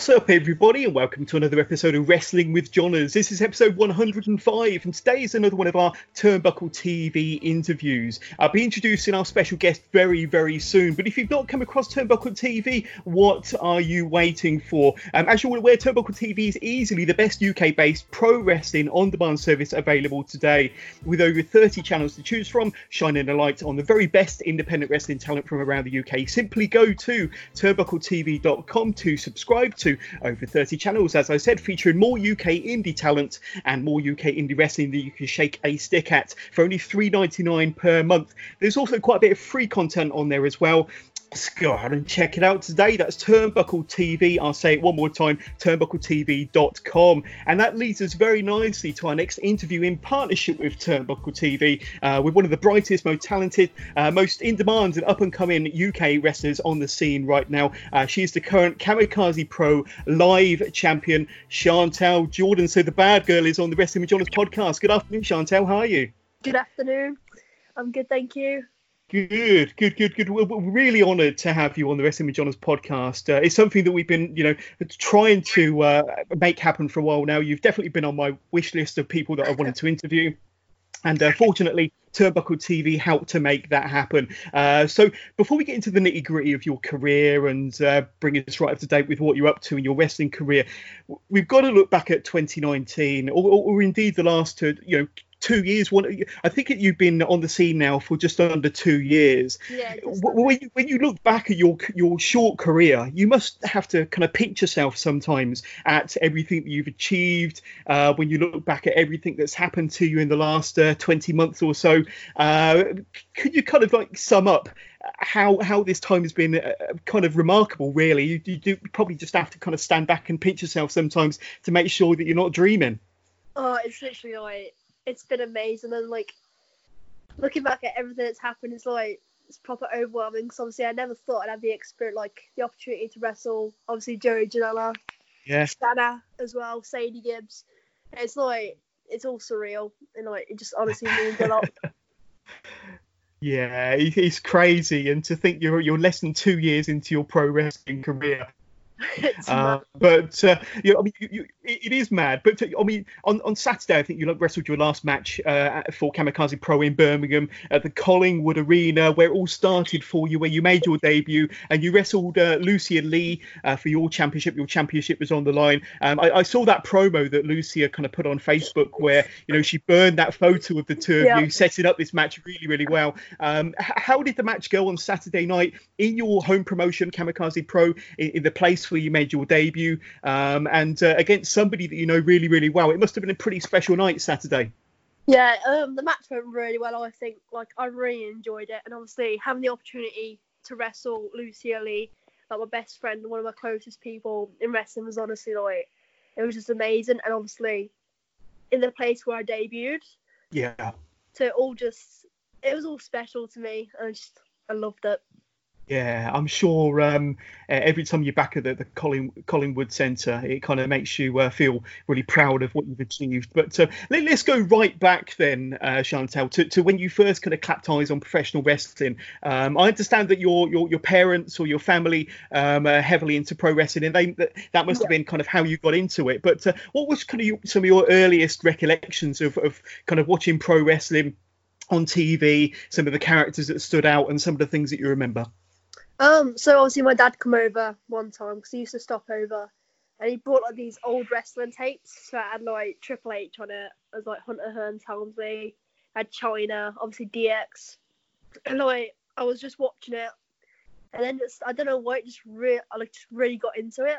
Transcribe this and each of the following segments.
What's up, everybody, and welcome to another episode of Wrestling with Johners. This is episode 105, and today is another one of our Turnbuckle TV interviews. I'll be introducing our special guest very, very soon. But if you've not come across Turnbuckle TV, what are you waiting for? Um, as you're aware, Turnbuckle TV is easily the best UK based pro wrestling on demand service available today. With over 30 channels to choose from, shining a light on the very best independent wrestling talent from around the UK, simply go to turnbuckletv.com to subscribe to over 30 channels, as I said, featuring more UK indie talent and more UK indie wrestling that you can shake a stick at for only $3.99 per month. There's also quite a bit of free content on there as well. Let's go ahead and check it out today. That's Turnbuckle TV. I'll say it one more time turnbuckletv.com. And that leads us very nicely to our next interview in partnership with Turnbuckle TV, uh, with one of the brightest, most talented, uh, most in demand, and up and coming UK wrestlers on the scene right now. Uh, she is the current Kamikaze Pro live champion, Chantal Jordan. So the bad girl is on the Wrestling with Johners podcast. Good afternoon, Chantal. How are you? Good afternoon. I'm good, thank you. Good, good, good, good. We're, really honoured to have you on the Wrestling with Johners podcast. Uh, it's something that we've been, you know, trying to uh, make happen for a while now. You've definitely been on my wish list of people that I wanted to interview. And uh, fortunately, Turnbuckle TV helped to make that happen. Uh, so, before we get into the nitty gritty of your career and uh, bring us right up to date with what you're up to in your wrestling career, we've got to look back at 2019, or, or indeed the last you know, two years. One, I think you've been on the scene now for just under two years. Yeah. When you, when you look back at your your short career, you must have to kind of pinch yourself sometimes at everything that you've achieved. Uh, when you look back at everything that's happened to you in the last uh, 20 months or so, uh, could you kind of like sum up how how this time has been uh, kind of remarkable? Really, you, you do probably just have to kind of stand back and pinch yourself sometimes to make sure that you're not dreaming. Oh, it's literally like it's been amazing. And like looking back at everything that's happened it's like it's proper overwhelming. Because obviously I never thought I'd have the experience like the opportunity to wrestle obviously Joey Janela yeah. Dana as well Sadie Gibbs. It's like it's all surreal. And like it just honestly means a lot. Yeah it's crazy. And to think you're you're less than two years into your pro wrestling career uh, but uh, you know, I mean, you, you, it is mad. But I mean, on, on Saturday, I think you wrestled your last match uh, for Kamikaze Pro in Birmingham at the Collingwood Arena, where it all started for you, where you made your debut and you wrestled uh, Lucia Lee uh, for your championship. Your championship was on the line. Um, I, I, saw that promo that Lucia kind of put on Facebook, where you know she burned that photo of the two of yeah. you setting up this match really, really well. Um, how did the match go on Saturday night in your home promotion, Kamikaze Pro, in, in the place where you made your debut um, and uh, against somebody that you know really, really well. It must have been a pretty special night Saturday. Yeah, um, the match went really well. I think like I really enjoyed it, and obviously having the opportunity to wrestle Lucia Lee, like my best friend, one of my closest people in wrestling, was honestly like it was just amazing. And obviously, in the place where I debuted, yeah, so it all just it was all special to me, and I just I loved it. Yeah, I'm sure um, every time you're back at the, the Colling, Collingwood Centre, it kind of makes you uh, feel really proud of what you've achieved. But uh, let, us go right back then, uh, Chantal, to, to when you first kind of clapped eyes on professional wrestling. Um, I understand that your, your your parents or your family um, are heavily into pro wrestling, and they that, that must yeah. have been kind of how you got into it. But uh, what was kind of your, some of your earliest recollections of, of kind of watching pro wrestling on TV, some of the characters that stood out, and some of the things that you remember? Um, so obviously my dad come over one time because he used to stop over, and he brought like these old wrestling tapes. So I had like Triple H on it, It was like Hunter Hearst Helmsley, had Chyna, obviously DX, and like I was just watching it, and then just I don't know why it just really I like just really got into it,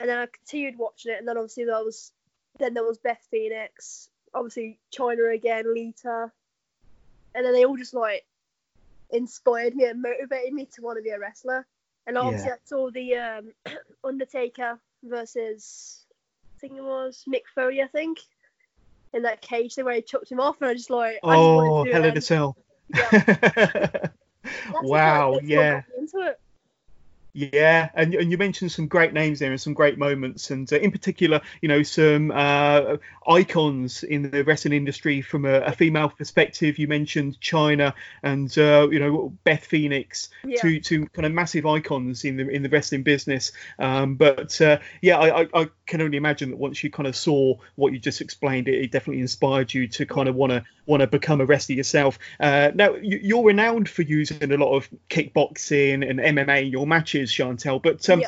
and then I continued watching it, and then obviously there was then there was Beth Phoenix, obviously Chyna again, Lita, and then they all just like inspired me and motivated me to want to be a wrestler. And obviously Yeah. I saw the um, Undertaker versus I think it was Mick Foley, I think, in that cage thing where he chucked him off, and I just like I just Oh, wanted to do Hell in a Cell. Yeah. Wow, what- that's what yeah. into it. Yeah, and and you mentioned some great names there and some great moments, and uh, in particular, you know, some uh, icons in the wrestling industry from a, a female perspective. You mentioned Chyna and uh, you know Beth Phoenix, Yeah. two two kind of massive icons in the in the wrestling business. Um, but uh, yeah, I, I, I can only imagine that once you kind of saw what you just explained, it, it definitely inspired you to kind of want to want to become a wrestler yourself. Uh, now you, you're renowned for using a lot of kickboxing and MMA in your matches, Chantal. But um,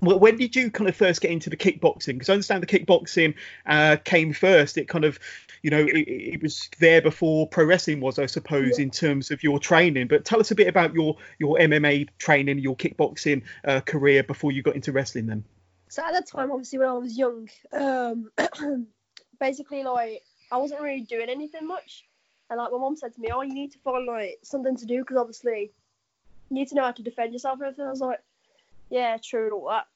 wh- when did you kind of first get into the kickboxing? Because I understand the kickboxing uh, came first. It kind of, you know, it, it was there before pro wrestling was, I suppose, in terms of your training. But tell us a bit about your your MMA training, your kickboxing uh, career before you got into wrestling. Then. So at that time, obviously, when I was young, um, basically, like, I wasn't really doing anything much. And, like, my mom said to me, Oh, you need to find, like, something to do because, obviously, need to know how to defend yourself and everything. I was like, Yeah, true, and all that.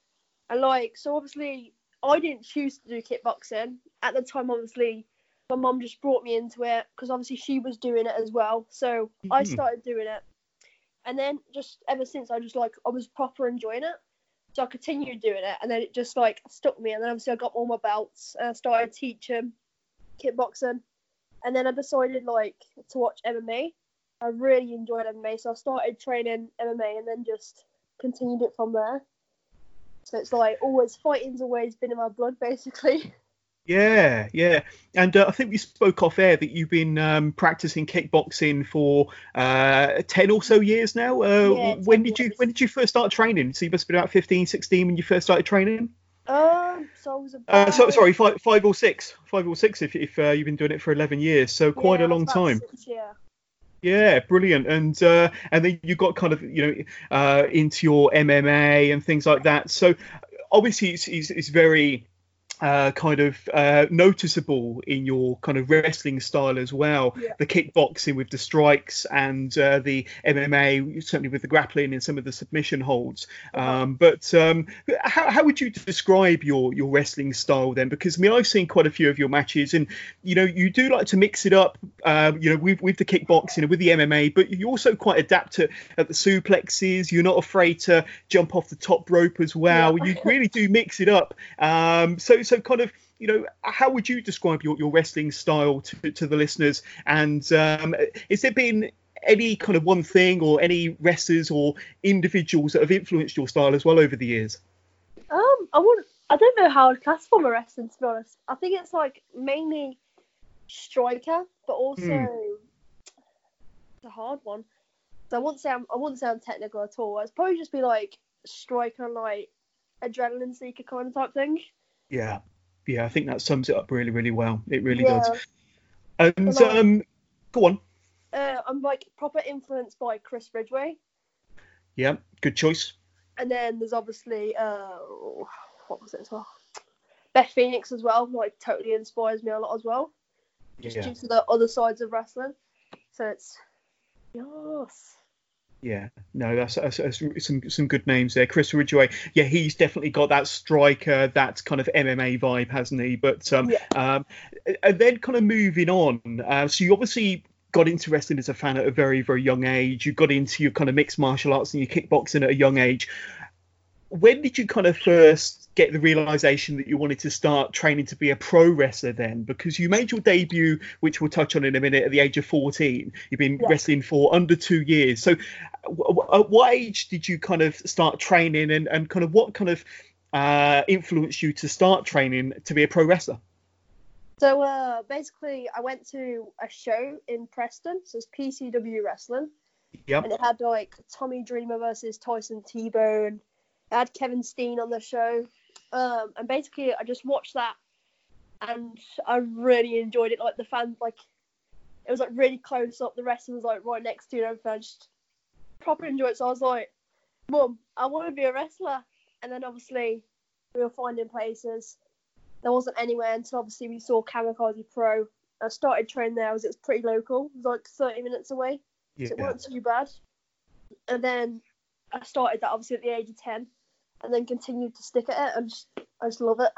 And, like, so obviously, I didn't choose to do kickboxing. At the time, obviously, my mom just brought me into it because, obviously, she was doing it as well. So I Mhm. started doing it. And then, just ever since, I just, like, I was proper enjoying it. So I continued doing it, and then it just like stuck me. And then obviously I got all my belts, and I started teaching kickboxing. And then I decided like to watch MMA. I really enjoyed MMA, so I started training MMA, and then just continued it from there. So it's like always fighting's always been in my blood, basically. Yeah, yeah, and uh, I think we spoke off air that you've been um, practicing kickboxing for uh, ten or so years now. Uh, Yeah, when 10 did you years. when did you first start training? So you must have been about 15, 16 when you first started training. Um, so I was about. Uh, so, sorry, five, five or six, five or six. If, if uh, you've been doing it for eleven years, so quite yeah, a long time. six, yeah. Yeah, brilliant. And uh, and then you got kind of you know uh, into your MMA and things like that. So obviously it's, it's, it's very uh, kind of uh, noticeable in your kind of wrestling style as well. Yeah. The kickboxing with the strikes and uh, the MMA, certainly with the grappling and some of the submission holds. Uh-huh. Um, but um, how, how would you describe your your wrestling style then? Because I mean, I've seen quite a few of your matches, and you know, you do like to mix it up. Um, you know, with with the kickboxing and with the MMA, but you're also quite adapt to at the suplexes. You're not afraid to jump off the top rope as well. Yeah. You really do mix it up. Um, so so kind of. You know, how would you describe your, your wrestling style to, to the listeners? And um, is there been any kind of one thing or any wrestlers or individuals that have influenced your style as well over the years? Um, I wouldn't. I don't know how I'd classify my wrestling to be honest. I think it's like mainly striker, but also Hmm. it's a hard one. So I wouldn't say I'm, I wouldn't say I'm technical at all. I'd probably just be like striker, like adrenaline seeker kind of type thing. Yeah, yeah, I think that sums it up really, really well. It really yeah. does. And Well, um, go on. Uh, I'm like proper influenced by Chris Ridgeway, Yeah, good choice. and then there's obviously uh, what was it as well? Beth Phoenix as well. Like totally inspires me a lot as well. just Yeah, due to the other sides of wrestling. So it's yes. Yeah. No, that's, that's, that's some some good names there. Chris Ridgeway. Yeah, he's definitely got that striker, that kind of MMA vibe, hasn't he? But um, Yeah. um, and then kind of moving on. Uh, so you obviously got into wrestling as a fan at a very very young age. You got into your kind of mixed martial arts and your kickboxing at a young age. When did you kind of first get the realization that you wanted to start training to be a pro wrestler then? Because you made your debut, which we'll touch on in a minute, at the age of 14. You've been Yeah. wrestling for under two years. So, w- w- at what age did you kind of start training and, and kind of what kind of uh, influenced you to start training to be a pro wrestler? So uh, basically, I went to a show in Preston. So it's PCW Wrestling, Yep. and it had like Tommy Dreamer versus Tyson T-Bone. It had Kevin Steen on the show, um, and basically, I just watched that, and I really enjoyed it. Like the fans, like it was like really close up. The wrestling was like right next to you, and everything. I just proper enjoyed it. So I was like, Mum, I want to be a wrestler. And then obviously we were finding places. There wasn't anywhere until obviously we saw Kamikaze Pro. I started training there as it was pretty local. It was like 30 minutes away. Yeah. So it wasn't too bad. And then I started that obviously at the age of 10 and then continued to stick at it. and just, I just love it.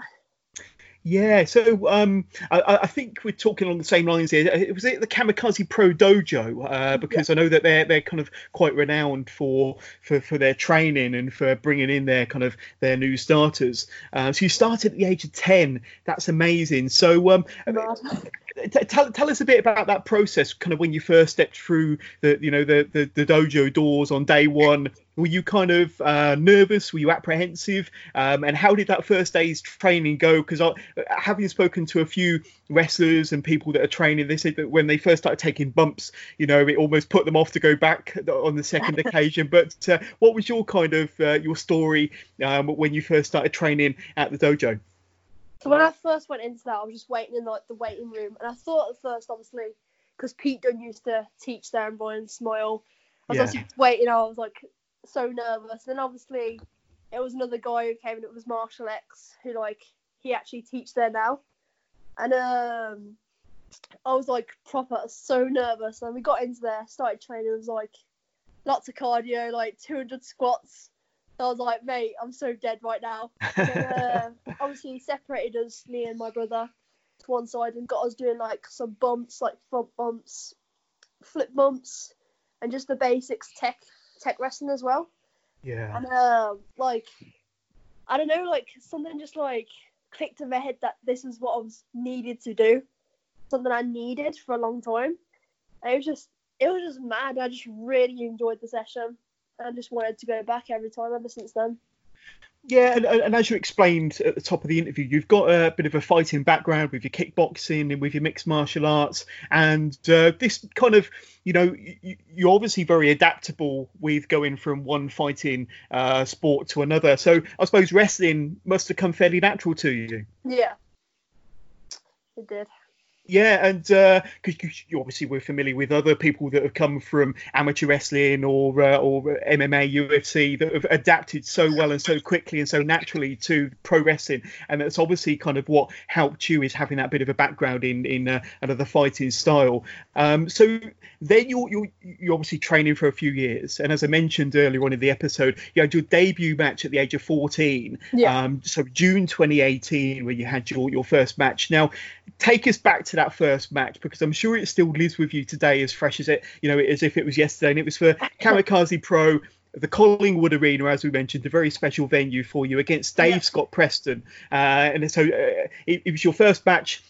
Yeah, so um, I, I think we're talking along the same lines here. Uh, Was it the Kamikaze Pro Dojo? Uh, because I know that they're they're kind of quite renowned for, for for their training and for bringing in their kind of their new starters. Uh, so you started at the age of ten. That's amazing. So um. T- tell, tell us a bit about that process kind of when you first stepped through the you know the, the, the dojo doors on day one. Were you kind of uh, nervous? Were you apprehensive? Um, and how did that first day's training go? Because having spoken to a few wrestlers and people that are training they said that when they first started taking bumps you know it almost put them off to go back on the second occasion. But uh, what was your kind of uh, your story um, when you first started training at the dojo So when I first went into that, I was just waiting in like the waiting room, and I thought at first, obviously, because Pete Dunne used to teach there in Brian Smile, I was Yeah. obviously just waiting. I was like so nervous. Then obviously, it was another guy who came, and it was Marshall X, who like he actually teaches there now, and um, I was like proper so nervous. And we got into there, started training. It was like lots of cardio, like 200 squats. I was like, mate, I'm so dead right now. So, uh, obviously he separated us, me and my brother, to one side and got us doing like some bumps, like front bumps, flip bumps, and just the basics tech tech wrestling as well. yeah And um, like, I don't know, like something just like clicked in my head that this is what I was needed to do, something I needed for a long time. And it was just, it was just mad. I just really enjoyed the session. I just wanted to go back every time ever since then. Yeah, and, and as you explained at the top of the interview, you've got a bit of a fighting background with your kickboxing and with your mixed martial arts, and uh, this kind of, you know, you, you're obviously very adaptable with going from one fighting uh, sport to another. So I suppose wrestling must have come fairly natural to you. Yeah, it did. Yeah, and because you, you obviously were familiar with other people that have come from amateur wrestling or uh, or MMA, UFC that have adapted so well and so quickly and so naturally to pro wrestling, and that's obviously kind of what helped you is having that bit of a background in in uh, another fighting style. Um, so then you're, you're you're obviously training for a few years, and as I mentioned earlier on in the episode, you had your debut match at the age of 14. Yeah. Um, so June 2018, where you had your your first match. Now, take us back to that first match because I'm sure it still lives with you today, as fresh as it you know as if it was yesterday, and it was for Kamikaze Pro. The Collingwood Arena, as we mentioned, a very special venue for you against Dave Yeah. Scott Preston, uh, and so uh, it, it was your first match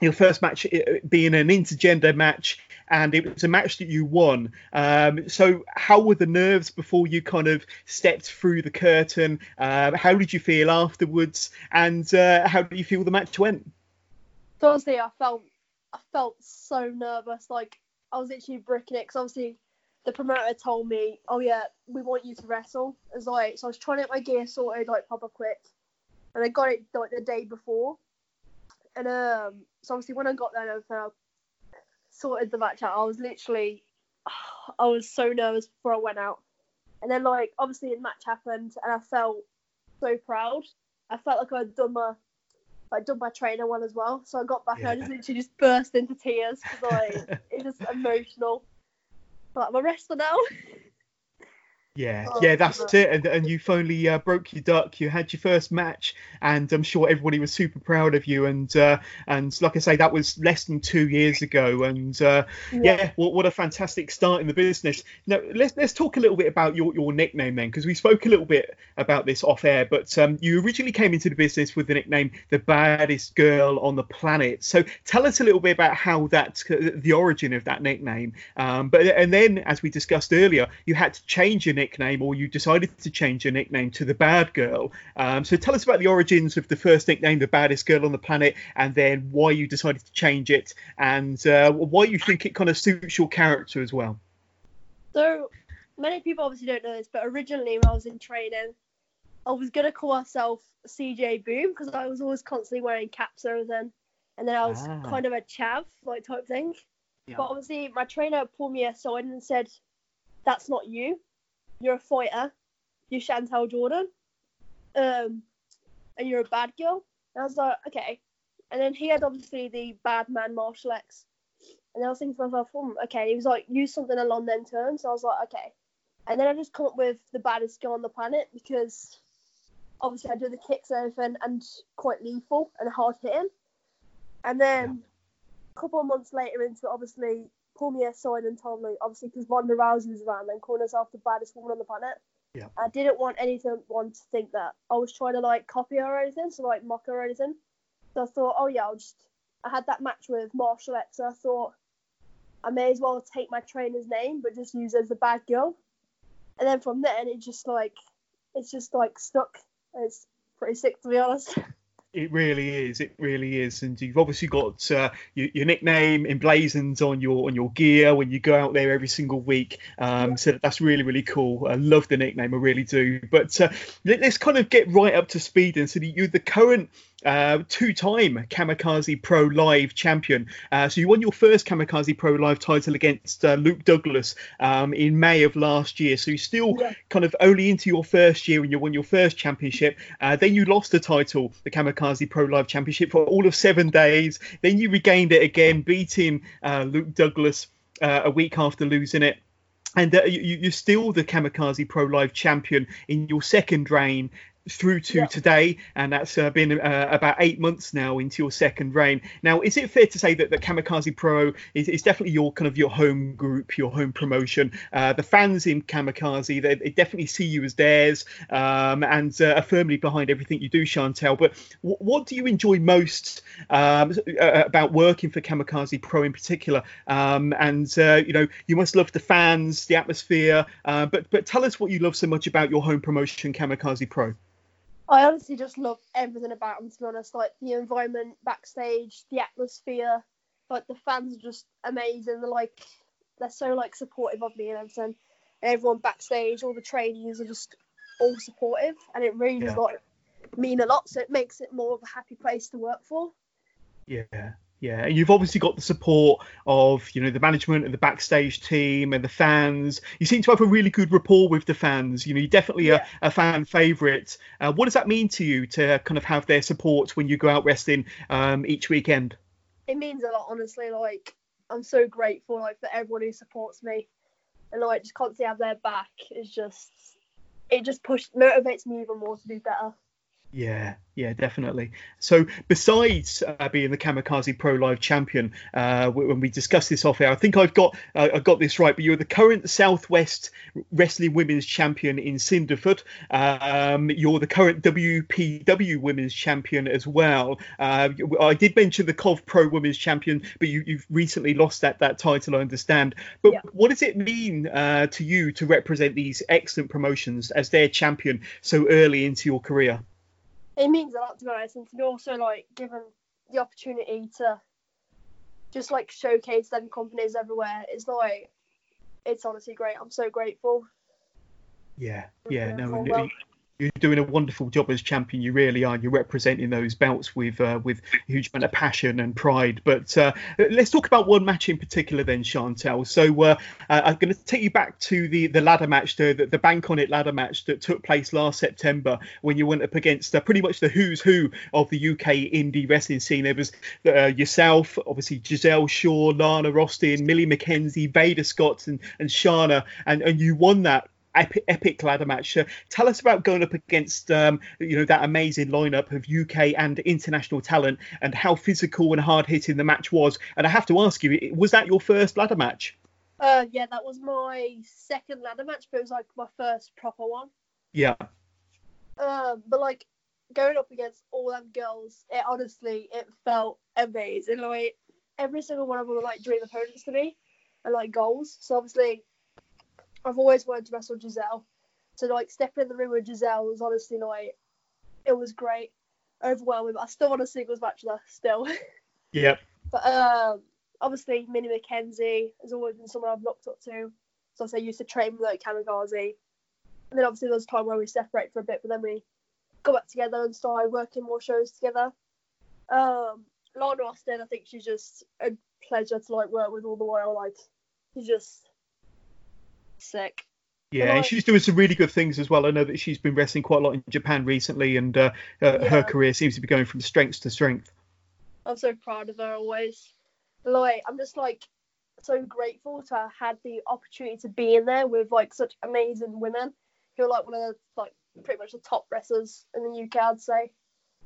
your first match uh, being an intergender match and it was a match that you won. Um, so how were the nerves before you kind of stepped through the curtain? Uh, how did you feel afterwards? And uh, how did you feel the match went? So honestly, I felt I felt so nervous. Like I was literally bricking it because obviously the promoter told me, "Oh yeah, we want you to wrestle." As like, so I was trying to get my gear sorted like proper quick, and I got it like the day before. And um, so obviously when I got there and I sorted the match out. I was literally, I was so nervous before I went out. And then like obviously the match happened, and I felt so proud. I felt like I'd done my like done my trainer one as well. So I got back and I just literally just burst into tears because like it's just emotional. But I'm a wrestler now. Yeah, Oh, yeah, that's it. And, and you finally uh, broke your duck. You had your first match, and I'm sure everybody was super proud of you. And uh, and like I say, that was less than two years ago. And uh, yeah, what, what a fantastic start in the business. Now let's let's talk a little bit about your, your nickname then, because we spoke a little bit about this off air. But um, you originally came into the business with the nickname "the baddest girl on the planet." So tell us a little bit about how that the origin of that nickname. Um, but and then, as we discussed earlier, you had to change your nickname, or you decided to change your nickname to the Bad Girl. Um, so tell us about the origins of the first nickname, the baddest girl on the planet, and then why you decided to change it, and uh, why you think it kind of suits your character as well. So many people obviously don't know this, but originally when I was in training, I was gonna call myself CJ Boom because I was always constantly wearing caps and everything, and then I was Ah. kind of a chav like type thing. Yeah. But obviously my trainer pulled me aside and said, "That's not you. You're a fighter. you're Chantal Jordan, um, and you're a bad girl. And I was like, okay. And then he had obviously the bad man Marshall X. And I was thinking to myself, hmm, okay. He was like, use something along them terms. So I was like, okay. And then I just come up with the baddest girl on the planet because obviously I do the kicks and everything and quite lethal and hard hitting. And then a couple of months later into it, obviously, pull me aside and told me, obviously, because Ronda Rousey was around and calling herself the baddest woman on the planet. Yeah. I didn't want anyone to think that I was trying to like copy her or anything, so like mock her or anything. So I thought, oh yeah, I'll just. I had that match with Marshall X, so I thought I may as well take my trainer's name, but just use it as the bad girl. And then from then, it just like it's just like stuck. It's pretty sick to be honest. It really is. It really is. And you've obviously got uh, your, your, nickname emblazoned on your on your gear when you go out there every single week. Um, so that's really really cool. I love the nickname. I really do. But uh, let, us kind of get right up to speed. And so you're the current uh, two-time Kamikaze Pro Live champion. Uh, so you won your first Kamikaze Pro Live title against uh, Luke Douglas um, in May of last year. So you're still yeah. kind of only into your first year when you won your first championship. Uh, then you lost the title, the Kamikaze Pro Live Championship, for all of seven days. Then you regained it again, beating uh, Luke Douglas uh, a week after losing it and uh, you, are still the Kamikaze Pro Live champion in your second reign through to today, and that's uh, been uh, about eight months now into your second reign. Now, is it fair to say that the Kamikaze Pro is, is, definitely your kind of your home group, your home promotion? Uh, the fans in Kamikaze, they, they, definitely see you as theirs, um, and uh, are firmly behind everything you do, Chantal. But w- what do you enjoy most um, uh, about working for Kamikaze Pro in particular? Um, and uh, you know, you must love the fans, the atmosphere, but but tell us what you love so much about your home promotion, Kamikaze Pro. I honestly just love everything about them. To be honest, like the environment backstage, the atmosphere, like the fans are just amazing. They're like they're so like supportive of me and everything. And everyone backstage, all the trainees are just all supportive, and it really yeah. does like mean a lot. So it makes it more of a happy place to work for. Yeah, yeah, and you've obviously got the support of you know the management and the backstage team and the fans. You seem to have a really good rapport with the fans. You know, you're definitely yeah. a, a, fan favorite. Uh, what does that mean to you to kind of have their support when you go out wrestling um, each weekend? It means a lot, honestly. Like I'm so grateful like for everyone who supports me, and like just constantly have their back. It's just it just pushes motivates me even more to do better. Yeah, yeah, definitely. So, besides uh, being the Kamikaze Pro Live champion, uh, when we discussed this off air, I think I've got uh, I got this right. But you're the current Southwest Wrestling Women's Champion in Cinderford. Um, you're the current WPW Women's Champion as well. Uh, I did mention the Cov Pro Women's Champion, but you, have recently lost that that title, I understand. But yeah. what does it mean uh, to you to represent these excellent promotions as their champion so early into your career? It means a lot to be honest, and to be also like given the opportunity to just like showcase them companies everywhere. It's like it's honestly great. I'm so grateful. Yeah, yeah, no, well you're doing a wonderful job as champion. You really are. You're representing those belts with uh, with a huge amount of passion and pride. But uh, let's talk about one match in particular, then, Chantal. So uh, I'm going to take you back to the the ladder match, the, the, bank on it ladder match that took place last September when you went up against uh, pretty much the who's who of the UK indie wrestling scene. There was uh, yourself, obviously Giselle Shaw, Lana Austin, Millie McKenzie, Veda Scott, and and Shanna, and and you won that epic, epic ladder match. Uh, tell us about going up against um, you know that amazing lineup of UK and international talent, and how physical and hard hitting the match was. And I have to ask you, was that your first ladder match? Uh, yeah, that was my second ladder match, but it was like my first proper one. Yeah. Um, but like going up against all them girls, it honestly it felt amazing. Like every single one of them were like dream opponents to me, and like goals. So obviously I've always wanted to wrestle Giselle. So like stepping in the ring with Giselle was honestly like it was great, overwhelming. But I still want a singles match there still. Yep. but um, obviously Millie McKenzie has always been someone I've looked up to. So I used to train with like Kamikaze. And then obviously there was a time where we separated for a bit, but then we got back together and started working more shows together. Um, Lana Austin, I think she's just a pleasure to like work with all the while. Like she's just sick. Yeah, and she's doing some really good things as well. I know that she's been wrestling quite a lot in Japan recently, and uh, uh, yeah. her career seems to be going from strength to strength. I'm so proud of her always. Like, I'm just like so grateful to have had the opportunity to be in there with like such amazing women who are like one of the like pretty much the top wrestlers in the UK, I'd say.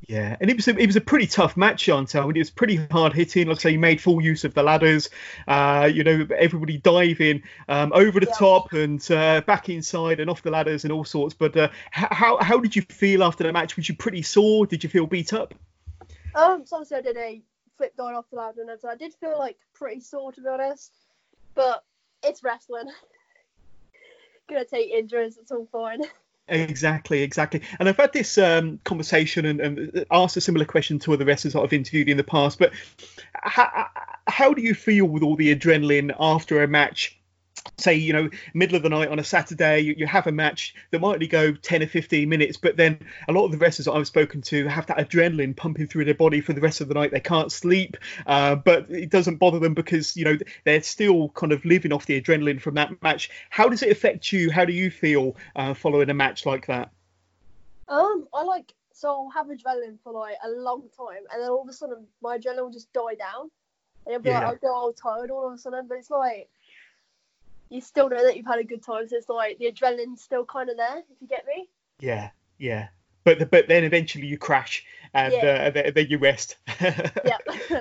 Yeah, and it was a, it was a pretty tough match, Chantal. I mean, it was pretty hard hitting. Like I say, you made full use of the ladders. Uh, you know, everybody diving um, over the yeah. top and uh, back inside and off the ladders and all sorts. But uh, how how did you feel after the match? Was you pretty sore? Did you feel beat up? Um, so obviously I did a flip down off the ladder, and I did feel like pretty sore to be honest. But it's wrestling. Gonna take injuries at some point. Exactly, exactly. And I've had this um, conversation and, and, asked a similar question to other wrestlers that I've interviewed in the past. But how, how do you feel with all the adrenaline after a match? Say you know middle of the night on a saturday you, you, have a match that might only go 10 or 15 minutes but then a lot of the wrestlers that i've spoken to have that adrenaline pumping through their body for the rest of the night. They can't sleep uh, but it doesn't bother them because you know they're still kind of living off the adrenaline from that match. How does it affect you? How do you feel uh, following a match like that? Um i like so i'll have adrenaline for like a long time and then all of a sudden my adrenaline will just die down. And it'll be yeah. like i'll go all tired all of a sudden but it's like you still know that you've had a good time. So it's like the adrenaline's still kind of there, if you get me. Yeah, yeah. But but then eventually you crash and yeah. uh, then you rest. yeah.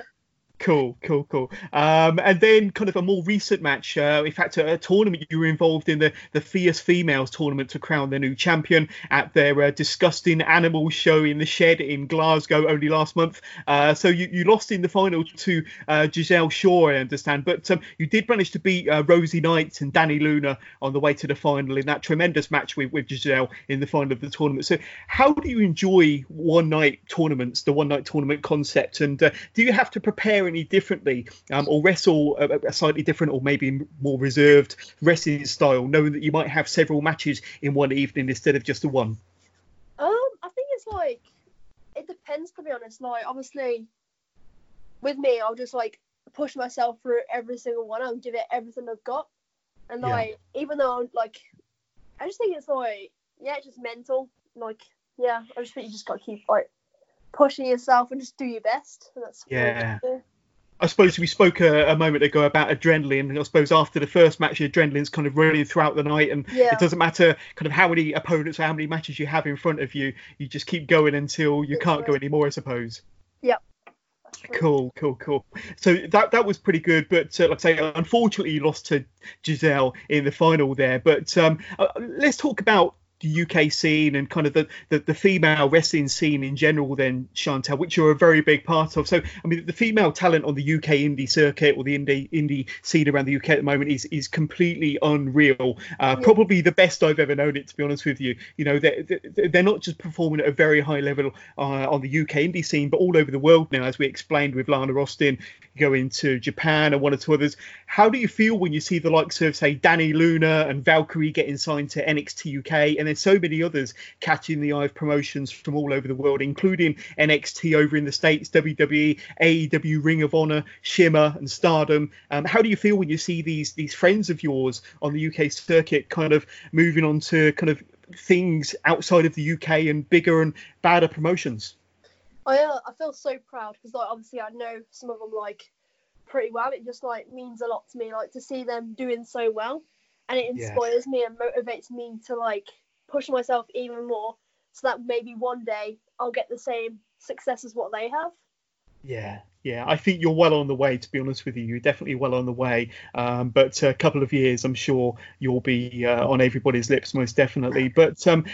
Cool, cool, cool. Um, and then kind of a more recent match. Uh, in fact, a, a, tournament you were involved in the the Fierce Females tournament to crown the new champion at their uh, disgusting animal show in the shed in Glasgow only last month. Uh, so you, you lost in the final to uh, Giselle Shaw, I understand, but um, you did manage to beat uh, Rosie Knight and Dani Luna on the way to the final in that tremendous match with, with Giselle in the final of the tournament. So how do you enjoy one night tournaments, the one night tournament concept, and uh, do you have to prepare? Any differently um, or wrestle a, a, slightly different or maybe more reserved wrestling style, knowing that you might have several matches in one evening instead of just the one? Um, I think it's like it depends to be honest. Like obviously, with me, I'll just like push myself through every single one. I'll give it everything I've got, and like yeah. even though I'm like, I just think it's like yeah, it's just mental. Like yeah, I just think you just got to keep like pushing yourself and just do your best. That's yeah. I suppose we spoke a, a, moment ago about adrenaline, and I suppose after the first match, your adrenaline's kind of running throughout the night, and yeah. it doesn't matter kind of how many opponents or how many matches you have in front of you. You just keep going until you can't go anymore, I suppose. Yep. Cool, cool, cool. So that that was pretty good, but uh, like I say, unfortunately, you lost to Giselle in the final there. But um, uh, let's talk about the UK scene and kind of the, the, the, female wrestling scene in general, then Chantal, which you're a very big part of. So, I mean, the female talent on the UK indie circuit or the indie indie scene around the UK at the moment is is completely unreal. Uh. Probably the best I've ever known it, to be honest with you. You know, they're, they're not just performing at a very high level uh, on the UK indie scene, but all over the world now, as we explained with Lana Austin going to Japan and one or two others. How do you feel when you see the likes of, say, Dani Luna and Valkyrie getting signed to NXT UK and then so many others catching the eye of promotions from all over the world, including NXT over in the States, WWE, AEW, Ring of Honor, Shimmer, and Stardom. Um, how do you feel when you see these these friends of yours on the UK circuit kind of moving on to kind of things outside of the UK and bigger and badder promotions? I uh, I feel so proud because like obviously I know some of them like pretty well. It just like means a lot to me like to see them doing so well, and it inspires me and motivates me to like push myself even more so that maybe one day I'll get the same success as what they have. Yeah, yeah, I think you're well on the way. To be honest with you, you're definitely well on the way. Um, but a couple of years, I'm sure you'll be uh, on everybody's lips, most definitely. But um,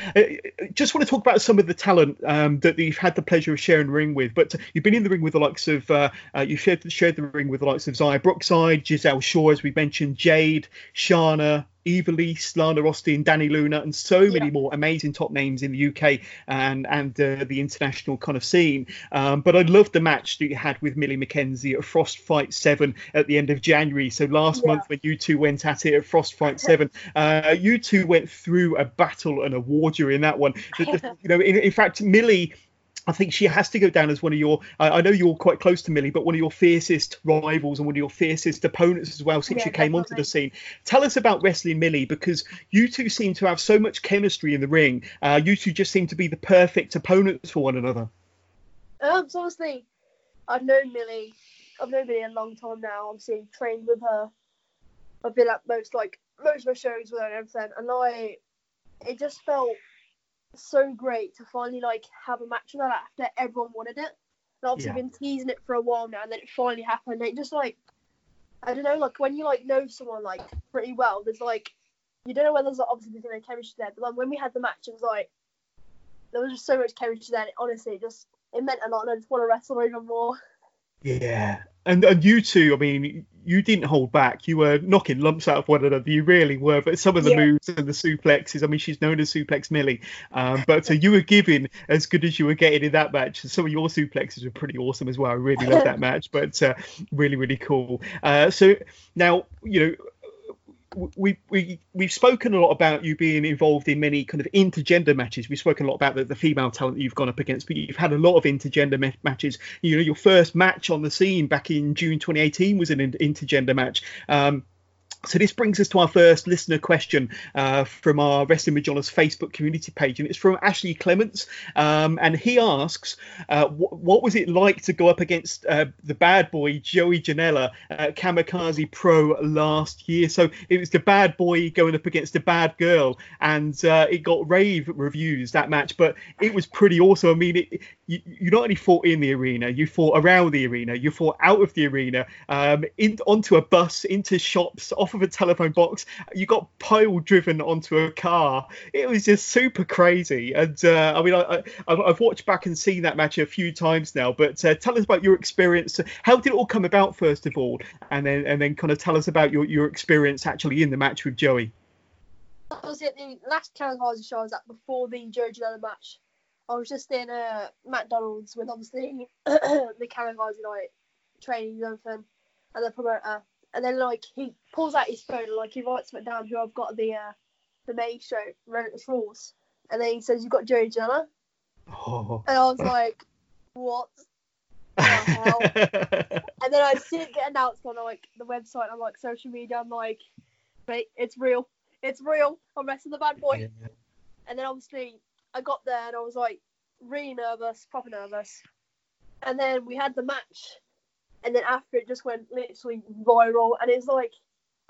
just want to talk about some of the talent um, that you've had the pleasure of sharing the ring with. But you've been in the ring with the likes of uh, uh, you shared shared the ring with the likes of Xia Brookside, Giselle Shaw, as we mentioned, Jade, Shanna, Ivelisse, Lana Austin, Dani Luna, and so many yeah. more amazing top names in the UK and and uh, the international kind of scene. Um, but I loved the match that you had with Millie McKenzie at Frost Fight Seven at the end of January. So last yeah. month when you two went at it at Frost Fight Seven, uh, you two went through a battle and a war during that one. The, the, you know, in, in fact, Millie I think she has to go down as one of your. I, I know you're quite close to Millie, but one of your fiercest rivals and one of your fiercest opponents as well since Yeah, you came onto the scene. Tell us about wrestling Millie because you two seem to have so much chemistry in the ring. Uh, you two just seem to be the perfect opponents for one another. Um, so obviously, I've known Millie. I've known Millie a long time now. Obviously, trained with her. I've been at most like most of her shows with her and everything, and like it just felt so great to finally like have a match with that after everyone wanted it. And obviously, Yeah. been teasing it for a while now, and then it finally happened. It just like I don't know, like when you like know someone like pretty well, there's like you don't know whether there's like, obviously there's no chemistry there, but then when we had the match, it was like there was just so much chemistry there. And it, honestly, it just it meant a lot, and I just want to wrestle even more. Yeah, and and you two, I mean, you didn't hold back. You were knocking lumps out of one another. You really were. But some of the Yeah. moves and the suplexes, I mean, she's known as Suplex Millie. Um, but so you were giving as good as you were getting in that match. Some of your suplexes were pretty awesome as well. I really loved that match. But uh, really, really cool. Uh, so now, you know. We, we we've spoken a lot about you being involved in many kind of intergender matches. We've spoken a lot about the, the female talent you've gone up against, but you've had a lot of intergender ma- matches. You know, your first match on the scene back in June 2018 was an in- intergender match. Um, so this brings us to our first listener question uh, from our Wrestling with Johners Facebook community page, and it's from Ashley Clements, um, and he asks, uh, wh- "What was it like to go up against uh, the bad boy Joey Janela Kamikaze Pro last year?" So it was the bad boy going up against the bad girl, and uh, it got rave reviews that match, but it was pretty awesome. I mean, it, you, you not only fought in the arena, you fought around the arena, you fought out of the arena, um, in, onto a bus, into shops, off of a telephone box. You got pile driven onto a car. It was just super crazy. And uh, I mean, I, I, I've- I've watched back and seen that match a few times now. But uh, tell us about your experience. How did it all come about, first of all, and then and then kind of tell us about your, your experience actually in the match with Joey. Obviously, at the last Kamikaze show I was at before the Joe Janela match, I was just in a McDonald's with obviously the Kamikaze like training and everything, and the promoter. And then like he pulls out his phone and like he writes it down who I've got the uh, the main show, Reddit Rules. And then he says, You've got Joey Janela. Oh. And I was like, What? hell? And then I see it get announced on like the website, on like social media. I'm like, Mate, it's real. It's real. I'm wrestling the bad boy. And then obviously I got there and I was like really nervous, proper nervous. And then we had the match, and then after it just went literally viral, and it's like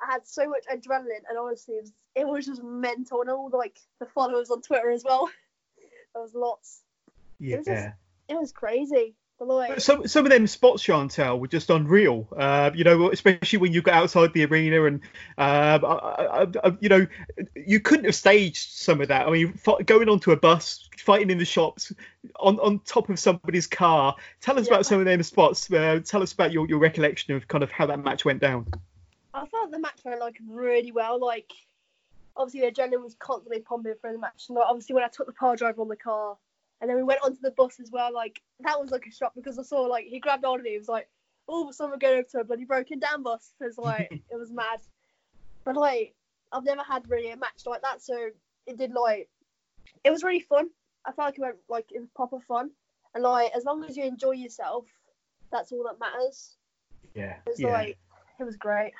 I had so much adrenaline, and honestly, it was, it was just mental, and all the, like the followers on Twitter as well. there was lots. yeah. was just- It was crazy. Like, Some some of them spots, Chantal, were just unreal. Uh, you know, especially when you got outside the arena and, um, I, I, I, you know, you couldn't have staged some of that. I mean, going onto a bus, fighting in the shops, on on top of somebody's car. Tell us Yeah. about some of them spots. Uh, tell us about your, your recollection of kind of how that match went down. I thought the match went like really well. Like, obviously the adrenaline was constantly pumping for the match. And like, obviously when I took the power driver on the car, and then we went onto the bus as well. Like that was like a shock because I saw like he grabbed on me. He was like, "Oh, someone going over to a bloody broken down bus." It was like it was mad. But like I've never had really a match like that, so it did like it was really fun. I felt like it went like it was proper fun, and like as long as you enjoy yourself, that's all that matters. Yeah, It was like it was great.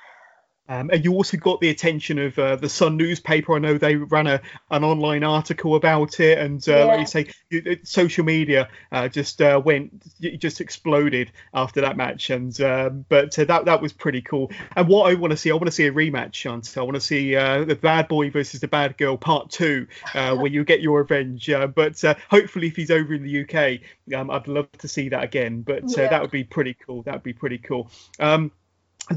Um, and you also got the attention of uh, the Sun newspaper. I know they ran a an online article about it, and uh, like you say, you, social media uh, just uh, went, just exploded after that match. And um, but uh, that that was pretty cool. And what I want to see, I want to see a rematch, Chantal. I want to see uh, the bad boy versus the bad girl part two, uh, where you get your revenge. But uh, hopefully, if he's over in the UK, um, I'd love to see that again. But uh, Yeah. that would be pretty cool. That would be pretty cool. Um,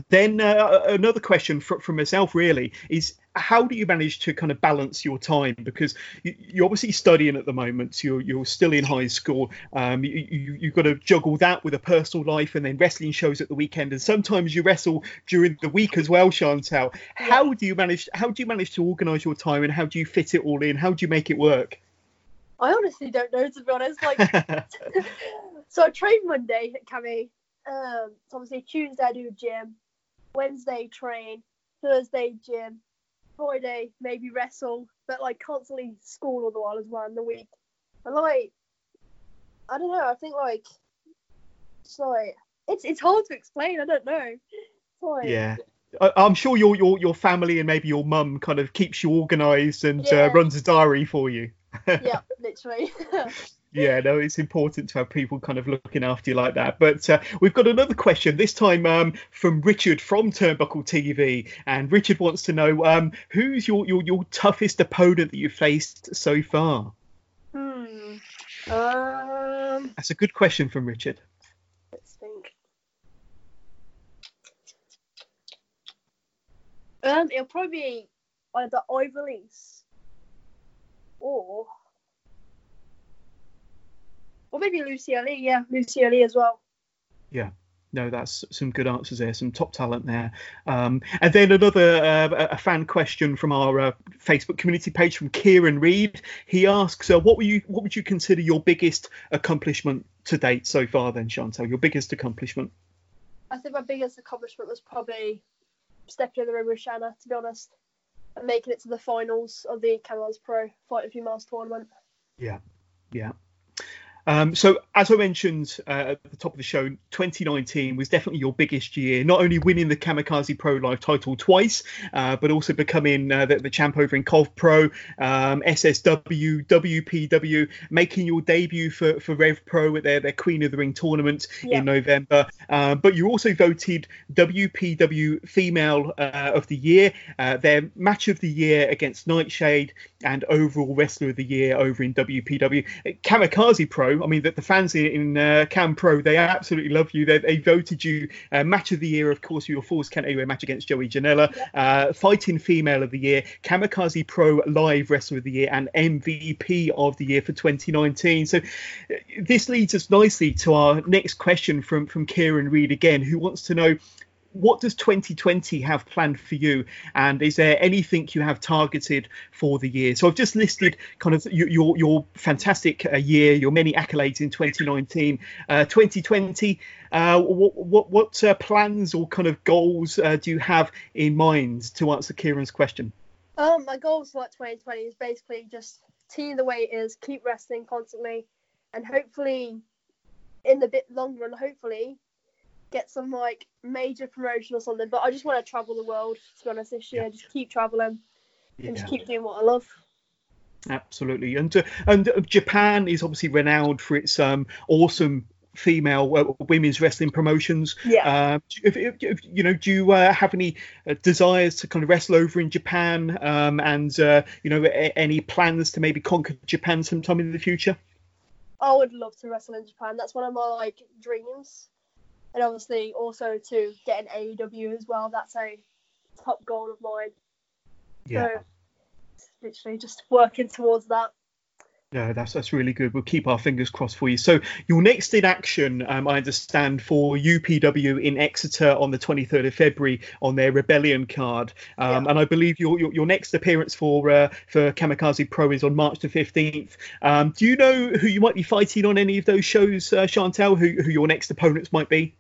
then uh, another question from, from myself really is how do you manage to kind of balance your time? Because you, you're obviously studying at the moment so you're, you're still in high school um, you, you've got to juggle that with a personal life and then wrestling shows at the weekend. And sometimes you wrestle during the week as well chantal. How do you manage how do you manage to organize your time and how do you fit it all in? How do you make it work? I honestly don't know to be honest. Like so I train Monday at Cami. Um, so obviously Tuesday I do gym, Wednesday train, Thursday gym, Friday maybe wrestle, but like constantly school all the while as well in the week. And like I don't know. I think like it's like it's it's hard to explain. I don't know. It's like, Yeah. I- I'm sure your your your family and maybe your mum kind of keeps you organised and Yeah. uh, runs a diary for you. yeah, literally. Yeah, no, it's important to have people kind of looking after you like that. But uh, we've got another question, this time um, from Richard from Turnbuckle TV. And Richard wants to know um, who's your, your, your toughest opponent that you've faced so far? hmm. Um. That's a good question from Richard. Let's think. Um, it'll probably be either or or maybe Lucy Lee. Yeah, Lucy Lee as well. Yeah. No, that's some good answers there, some top talent there. Um, and then another uh, a fan question from our uh, Facebook community page from Kieran Reed. He asks, uh, "What were you? What would you consider your biggest accomplishment to date so far? Then, Chantal, your biggest accomplishment?" I think my biggest accomplishment was probably stepping in the ring with Shanna, to be honest, and making it to the finals of the Camel's Pro Fight a Few Miles tournament. Yeah, yeah. Um, so, as I mentioned uh, at the top of the show, 2019 was definitely your biggest year. Not only winning the Kamikaze Pro Live title twice, uh, but also becoming uh, the, the champ over in Cov Pro, um, SSW, WPW, making your debut for, for Rev Pro at their, their Queen of the Ring tournament Yeah. in November. Uh, but you also voted WPW Female uh, of the Year, uh, their match of the year against Nightshade, and overall wrestler of the year over in WPW. Kamikaze Pro, I mean, the, the fans in, uh, Cam Pro, they absolutely love you. They, they voted you uh, match of the year, of course, your Falls Count Anywhere match against Joey Janela, uh, fighting female of the year, Kamikaze Pro live wrestler of the year, and MVP of the year for 2019. So uh, this leads us nicely to our next question from, from Kieran Reed again, who wants to know what does 2020 have planned for you? And is there anything you have targeted for the year? So i've just listed kind of your your, fantastic uh, year your many accolades in 2019 uh, 2020 uh, what what, what uh, plans or kind of goals uh, do you have in mind to answer kieran's question? Um, my goals for 2020 is basically just continue the way it is, keep wrestling constantly, and hopefully, in the bit long run, hopefully, get some like major promotion or something. But I just want to travel the world. To be honest, this year, Yeah. just keep traveling and just keep doing what I love. Absolutely, and uh, and uh, Japan is obviously renowned for its um, awesome female uh, women's wrestling promotions. Yeah. Uh, if, if, if, you know, do you uh, have any uh, desires to kind of wrestle over in Japan, um, and uh, you know, a- any plans to maybe conquer Japan sometime in the future? I would love to wrestle in Japan. That's one of my like dreams, and obviously also to get an AEW as well. That's a top goal of mine. So, literally just working towards that. No, that's that's really good. We'll keep our fingers crossed for you. So your next in action, um, I understand, for UPW in Exeter on the 23rd of February on their Rebellion card, um, Yeah. and I believe your, your your next appearance for uh, for Kamikaze Pro is on March the 15th. Um, do you know who you might be fighting on any of those shows, uh, Chantal? Who who your next opponents might be?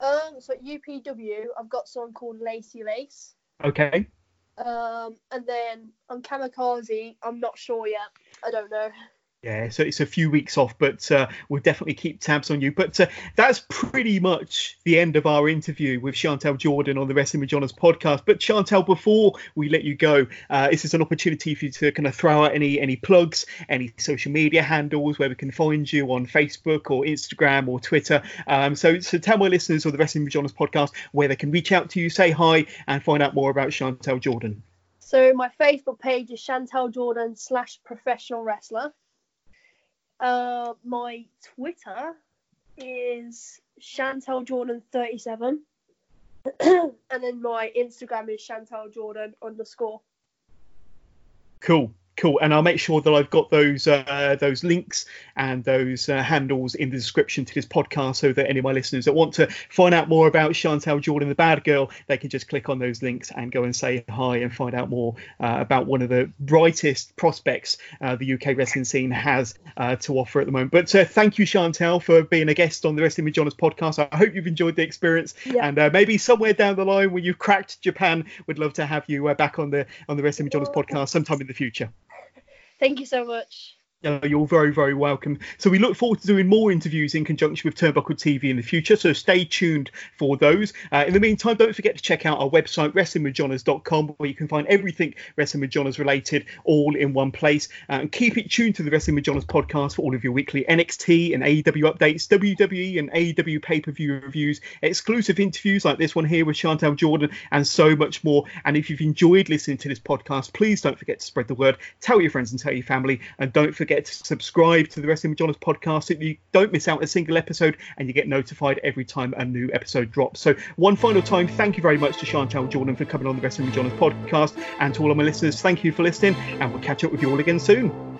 Um, so at UPW, I've got someone called Lacey Lace. Okay. Um, and then on Kamikaze, I'm not sure yet. I don't know. Yeah, so it's a few weeks off, but uh, we'll definitely keep tabs on you. But uh, that's pretty much the end of our interview with Chantal Jordan on the Wrestling with Johners podcast. But Chantal, before we let you go, uh, this is an opportunity for you to kind of throw out any any plugs, any social media handles where we can find you on Facebook or Instagram or Twitter. Um, so, so tell my listeners or the Wrestling with Johners podcast where they can reach out to you, say hi, and find out more about Chantal Jordan. So my Facebook page is Chantal Jordan slash professional wrestler. Uh, my Twitter is Chantal Jordan 37. and then my Instagram is Chantal Jordan underscore. Cool, cool. And I'll make sure that I've got those uh, those links and those uh, handles in the description to this podcast, so that any of my listeners that want to find out more about Chantal Jordan, the bad girl, they can just click on those links and go and say hi and find out more uh, about one of the brightest prospects uh, the UK wrestling scene has uh, to offer at the moment. But uh, thank you, Chantal, for being a guest on the Wrestling with Johners podcast. I hope you've enjoyed the experience, Yeah. and uh, maybe somewhere down the line when you've cracked Japan, we'd love to have you uh, back on the on the Wrestling with Johners podcast sometime in the future. Thank you so much. You're very, very welcome. So we look forward to doing more interviews in conjunction with Turnbuckle TV in the future. So stay tuned for those. Uh, in the meantime, don't forget to check out our website, wrestlingwithjohners.com, where you can find everything Wrestling with Johners related all in one place. Uh, and keep it tuned to the Wrestling with Johners podcast for all of your weekly NXT and AEW updates, WWE and AEW pay per view reviews, exclusive interviews like this one here with Chantal Jordan, and so much more. And if you've enjoyed listening to this podcast, please don't forget to spread the word, tell your friends and tell your family, and don't forget forget to subscribe to the Wrestling with Johners podcast so you don't miss out a single episode and you get notified every time a new episode drops. So, one final time, thank you very much to Chantal Jordan for coming on the Wrestling with Johners podcast. And to all of my listeners, thank you for listening, and we'll catch up with you all again soon.